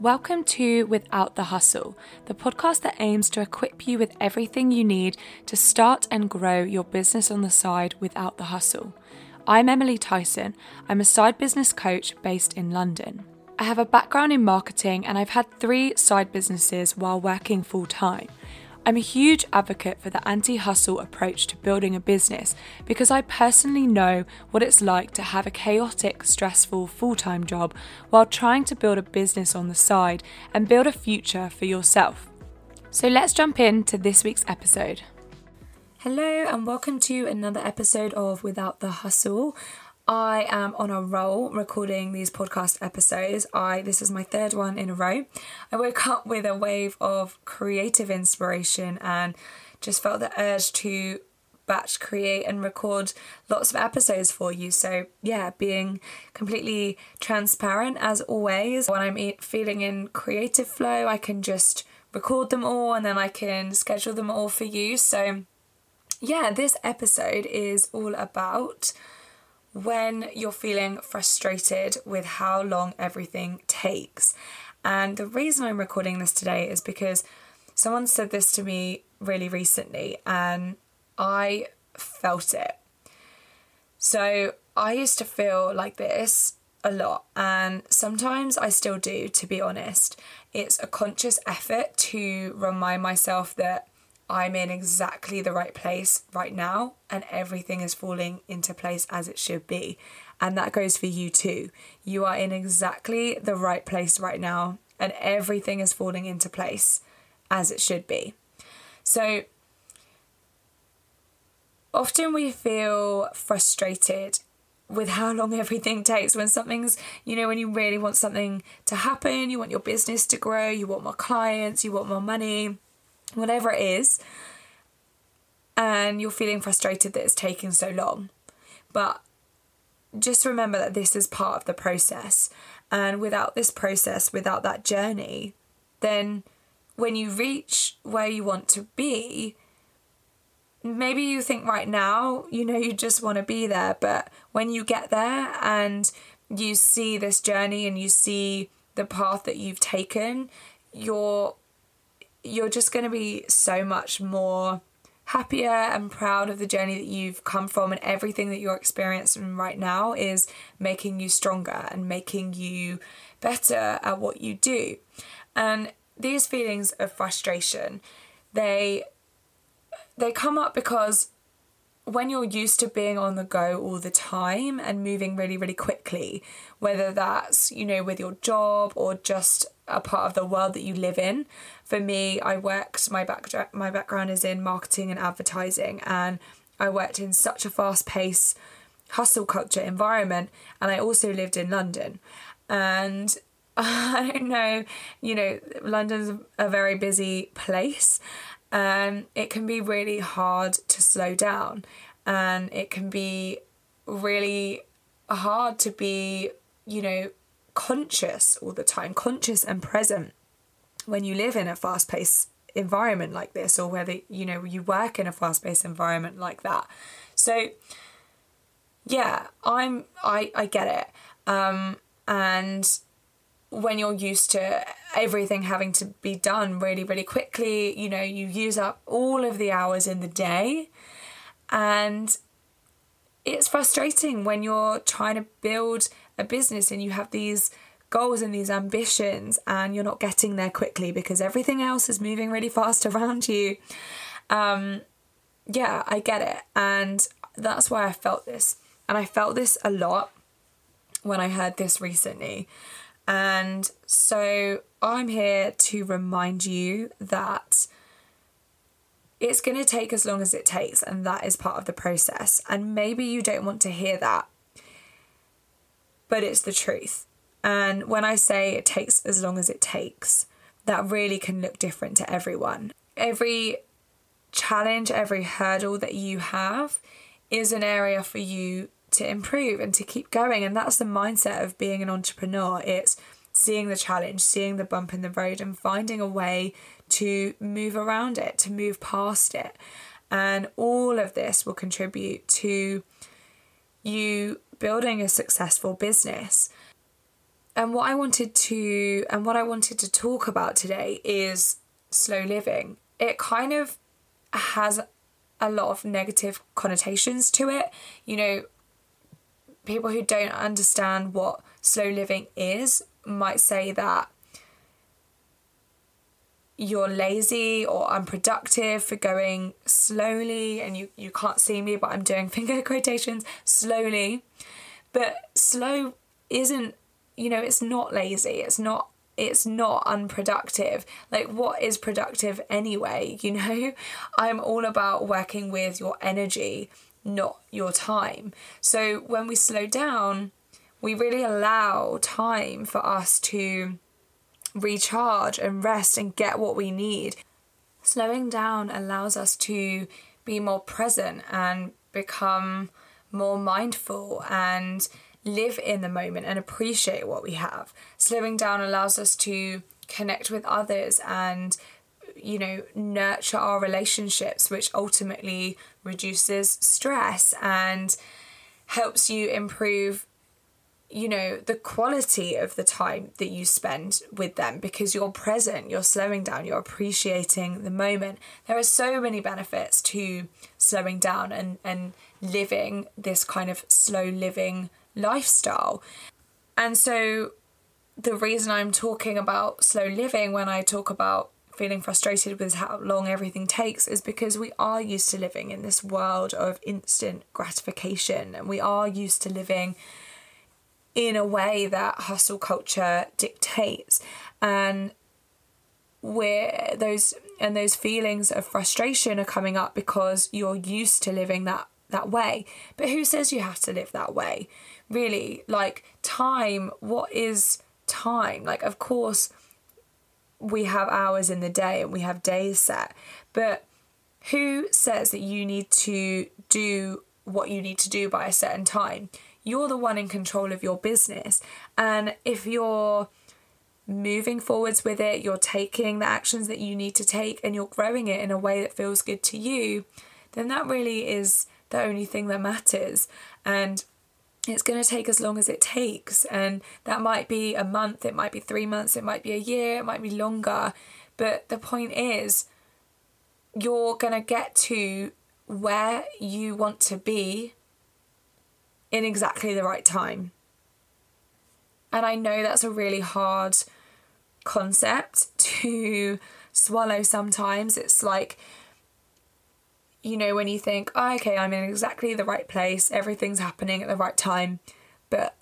Welcome to Without the Hustle, the podcast that aims to equip you with everything you need to start and grow your business on the side without the hustle. I'm Emily Tyson. I'm a side business coach based in London. I have a background in marketing and I've had three side businesses while working full time. I'm a huge advocate for the anti hustle approach to building a business because I personally know what it's like to have a chaotic, stressful full time job while trying to build a business on the side and build a future for yourself. So let's jump into this week's episode. Hello, and welcome to another episode of Without the Hustle. I am on a roll recording these podcast episodes. I this is my third one in a row. I woke up with a wave of creative inspiration and just felt the urge to batch create and record lots of episodes for you. So, yeah, being completely transparent as always. When I'm feeling in creative flow, I can just record them all and then I can schedule them all for you. So, yeah, this episode is all about when you're feeling frustrated with how long everything takes. And the reason I'm recording this today is because someone said this to me really recently and I felt it. So I used to feel like this a lot, and sometimes I still do, to be honest. It's a conscious effort to remind myself that I'm in exactly the right place right now and everything is falling into place as it should be. And that goes for you too. You are in exactly the right place right now and everything is falling into place as it should be. So often we feel frustrated with how long everything takes when something's you know when you really want something to happen you want your business to grow you want more clients you want more money whatever it is, and you're feeling frustrated that it's taking so long. But just remember that this is part of the process. And without this process, without that journey, then when you reach where you want to be, maybe you think right now, you know, you just want to be there. But when you get there and you see this journey and you see the path that you've taken, you're you're just going to be so much more happier and proud of the journey that you've come from and everything that you're experiencing right now is making you stronger and making you better at what you do. And these feelings of frustration, they they come up because when you're used to being on the go all the time and moving really really quickly, whether that's, you know, with your job or just a part of the world that you live in. For me, I worked my back my background is in marketing and advertising and I worked in such a fast-paced hustle culture environment and I also lived in London. And I don't know, you know, London's a very busy place. And it can be really hard to slow down and it can be really hard to be, you know, conscious all the time, conscious and present when you live in a fast paced environment like this, or whether you know you work in a fast paced environment like that. So, yeah, I'm I I get it, um, and when you're used to everything having to be done really really quickly, you know, you use up all of the hours in the day, and it's frustrating when you're trying to build a business and you have these goals and these ambitions and you're not getting there quickly because everything else is moving really fast around you. Um, yeah, I get it. And that's why I felt this. And I felt this a lot when I heard this recently. And so I'm here to remind you that it's going to take as long as it takes, and that is part of the process. And maybe you don't want to hear that but it's the truth. And when I say it takes as long as it takes, that really can look different to everyone. Every challenge, every hurdle that you have is an area for you to improve and to keep going. And that's the mindset of being an entrepreneur. It's seeing the challenge, seeing the bump in the road, and finding a way to move around it, to move past it. And all of this will contribute to you building a successful business. and what I wanted to and what I wanted to talk about today is slow living. It kind of has a lot of negative connotations to it. You know, people who don't understand what slow living is might say that you're lazy or unproductive for going slowly and you, you can't see me but I'm doing finger quotations slowly. But slow isn't you know, it's not lazy. It's not it's not unproductive. Like, what is productive anyway? You know, I'm all about working with your energy, not your time. So, when we slow down, we really allow time for us to recharge and rest and get what we need. Slowing down allows us to be more present and become more mindful and live in the moment and appreciate what we have. Slowing down allows us to connect with others and you know nurture our relationships which ultimately reduces stress and helps you improve you know the quality of the time that you spend with them because you're present you're slowing down you're appreciating the moment there are so many benefits to slowing down and and living this kind of slow living lifestyle. And so the reason I'm talking about slow living when I talk about feeling frustrated with how long everything takes is because we are used to living in this world of instant gratification and we are used to living in a way that hustle culture dictates. And where those and those feelings of frustration are coming up because you're used to living that that way. But who says you have to live that way? Really like time what is time? Like of course we have hours in the day and we have days set. But who says that you need to do what you need to do by a certain time? You're the one in control of your business. And if you're moving forwards with it you're taking the actions that you need to take and you're growing it in a way that feels good to you then that really is the only thing that matters. And it's going to take as long as it takes. And that might be a month, it might be three months, it might be a year, it might be longer. But the point is, you're going to get to where you want to be in exactly the right time. And I know that's a really hard concept to swallow sometimes. It's like you know, when you think, oh, okay, I'm in exactly the right place, everything's happening at the right time, but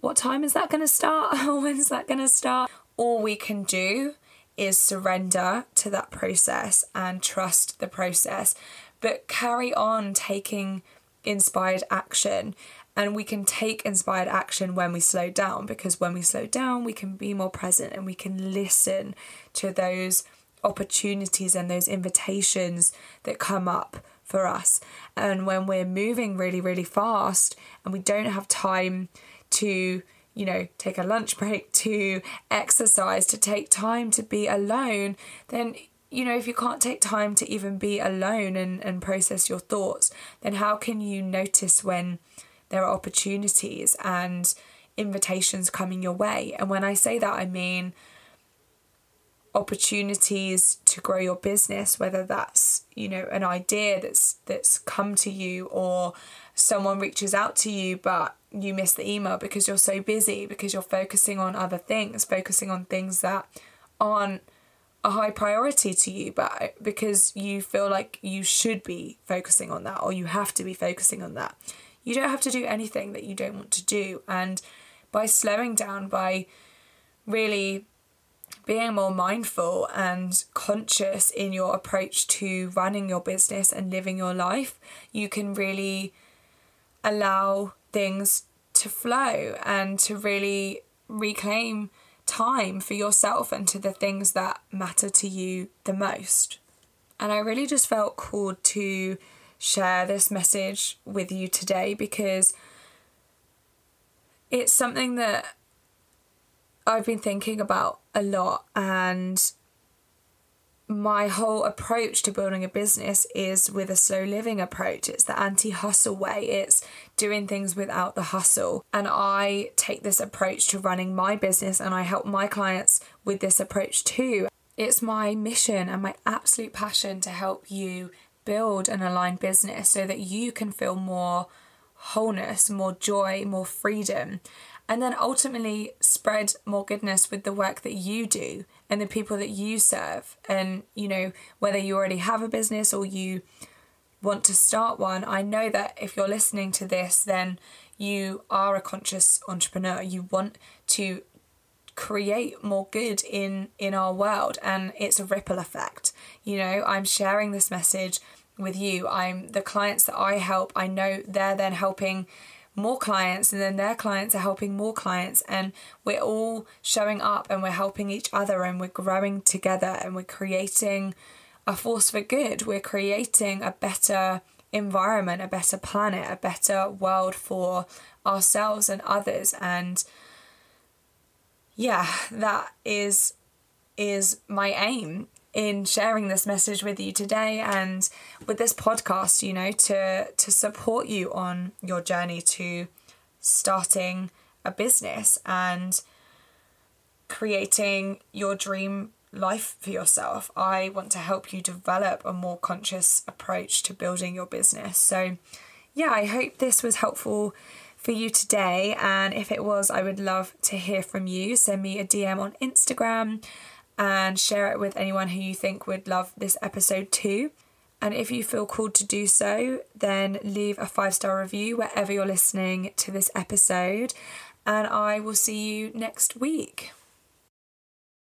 what time is that going to start? When's that going to start? All we can do is surrender to that process and trust the process, but carry on taking inspired action. And we can take inspired action when we slow down because when we slow down, we can be more present and we can listen to those opportunities and those invitations that come up for us. And when we're moving really, really fast and we don't have time to, you know, take a lunch break, to exercise, to take time to be alone, then, you know, if you can't take time to even be alone and, and process your thoughts, then how can you notice when there are opportunities and invitations coming your way? And when I say that, I mean, opportunities to grow your business whether that's you know an idea that's that's come to you or someone reaches out to you but you miss the email because you're so busy because you're focusing on other things focusing on things that aren't a high priority to you but because you feel like you should be focusing on that or you have to be focusing on that. You don't have to do anything that you don't want to do and by slowing down by really being more mindful and conscious in your approach to running your business and living your life, you can really allow things to flow and to really reclaim time for yourself and to the things that matter to you the most. And I really just felt called to share this message with you today because it's something that I've been thinking about a lot and my whole approach to building a business is with a slow living approach. It's the anti hustle way, it's doing things without the hustle. And I take this approach to running my business and I help my clients with this approach too. It's my mission and my absolute passion to help you build an aligned business so that you can feel more wholeness, more joy, more freedom and then ultimately spread more goodness with the work that you do and the people that you serve. And, you know, whether you already have a business or you want to start one, I know that if you're listening to this, then you are a conscious entrepreneur. You want to create more good in in our world and it's a ripple effect you know i'm sharing this message with you i'm the clients that i help i know they're then helping more clients and then their clients are helping more clients and we're all showing up and we're helping each other and we're growing together and we're creating a force for good. We're creating a better environment a better planet a better world for ourselves and others. And yeah that is is my aim in sharing this message with you today and with this podcast you know to to support you on your journey to starting a business and creating your dream life for yourself. I want to help you develop a more conscious approach to building your business. So yeah i hope this was helpful for you today. And if it was i would love to hear from you. Send me a dm on instagram and share it with anyone who you think would love this episode too. And if you feel called to do so, then leave a five star review wherever you're listening to this episode. And I will see you next week.